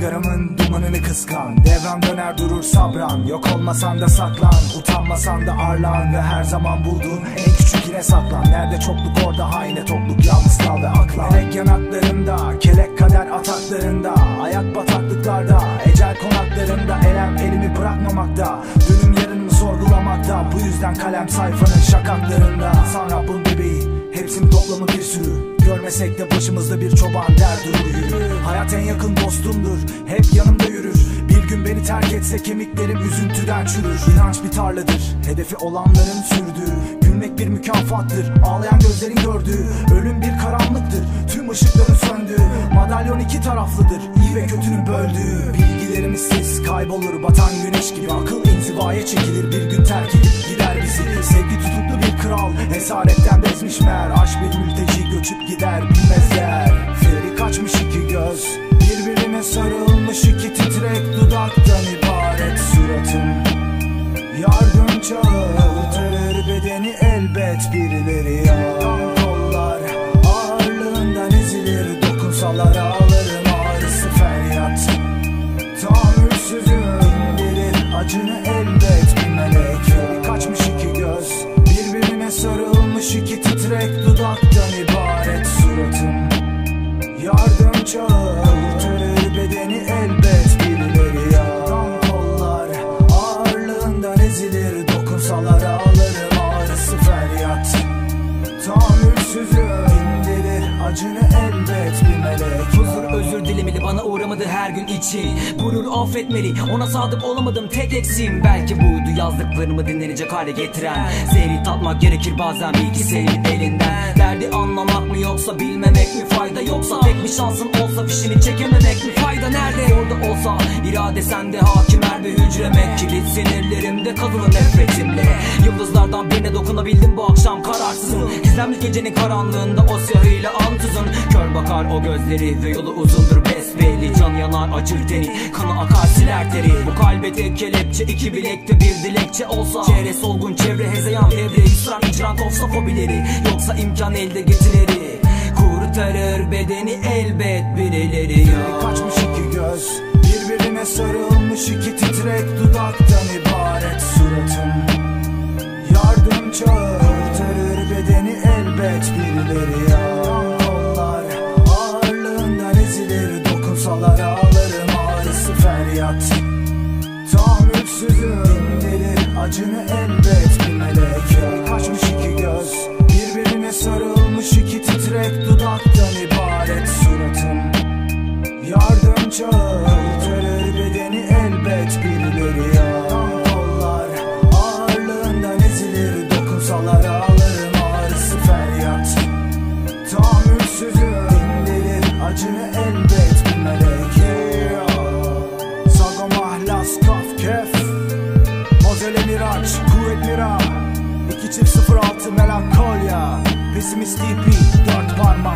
Başarımın dumanını kıskan. Devran döner durur sabran. Yok olmasan da saklan. Utanmasan da arlan. Ve her zaman bulduğun en küçük yine saklan. Nerede çokluk orada haine tokluk. Yalnız kal ve aklan. Melek yanaklarında Kelek kader ataklarında. Hayat bataklıklarda Ecel konaklarında. Elem elimi bırakmamakta. Dünüm yarınımı sorgulamakta. Bu yüzden kalem sayfanın şakaklarında. Sanrab bunun bebeği Hepsinin toplamı bir sürü. Görmesek de başımızda bir çoban der durur Hayat yakın dostumdur. Hep yanımda yürür. Bir gün beni terk etse kemiklerim üzüntüden çürür. İnanç bir tarladır. Hedefi olanların sürdüğü. Gülmek bir mükafattır. Ağlayan gözlerin gördüğü. Ölüm bir karanlıktır. Tüm ışıkların söndüğü. Madalyon iki taraflıdır. İyi ve kötünün böldüğü. Bilgilerimiz siz. Kaybolur Batan güneş gibi. Akıl inzivaya çekilir. Bir gün terk edip gider bizi. Sevgi tutuklu bir kral. Esaretten bezmiş meğer. Aşk bir mülteci göçüp gider birileri ya Kollar ağırlığından ezilir Dokunsalar ağlarım ağrısı feryat. Tahammülsüzüm indirir acını elbet bir melek. Kaçmış iki göz Birbirine sarılmış iki titrek. Dudaktan ibaret suratım Yardım çağırır Tahammülsüzüm indirir acını elbet bir melek. Huzur özür dilemeli bana uğramadı her gün için Gurur affetmeli ona sadık olamadım tek eksiğim Belki buydu yazdıklarımı dinlenecek hale getiren. Zehri tatmak gerekir bazen bilgi senin elinden. Derdi anlamak mı yoksa bilmemek mi fayda Yoksa şansın olsa fişini çekememek mi? Fayda nerede? Orada olsa irade sende hakim her bir hücreme Kilit sinirlerimde kazılı nefretimle. Yıldızlardan birine dokunabildim bu akşam kararsızım. Gizemli gecenin karanlığında o siyahıyla ansızın Kör bakar o gözleri ve yolu uzundur besbelli. Can yanar acır teni kanı akar siler teri. Bu kalbe tek kelepçe iki bilekte bir dilekçe olsa. Çevre solgun çevre hezeyan devre İsran icran kovsa fobileri. Yoksa imkan elde getileri Kurtarır bedeni elbet birileri ya Kaçmış iki göz Birbirine sarılmış iki titrek Dudaktan ibaret suratım. Yardım çağır Kurtarır bedeni elbet birileri ya Kollar ağırlığından ezilir Dokunsalar ağlarım ağrısı feryat. Tahammülsüzüm indirir acını elbet bir melek ya Kaçmış Sarılmış iki titrek Dudaktan ibaret suratım. Yardım çağır Kurtarır bedeni elbet birileri ya Kollar ağırlığından ezilir Dokunsalar ağlarım ağrısı feryat. Tahammülsüzüm indirir acını elbet bir melek ya Sago mahlas kaf kef Mozele miraç Iċib sufrot melankolja Pessimisti bi dort parma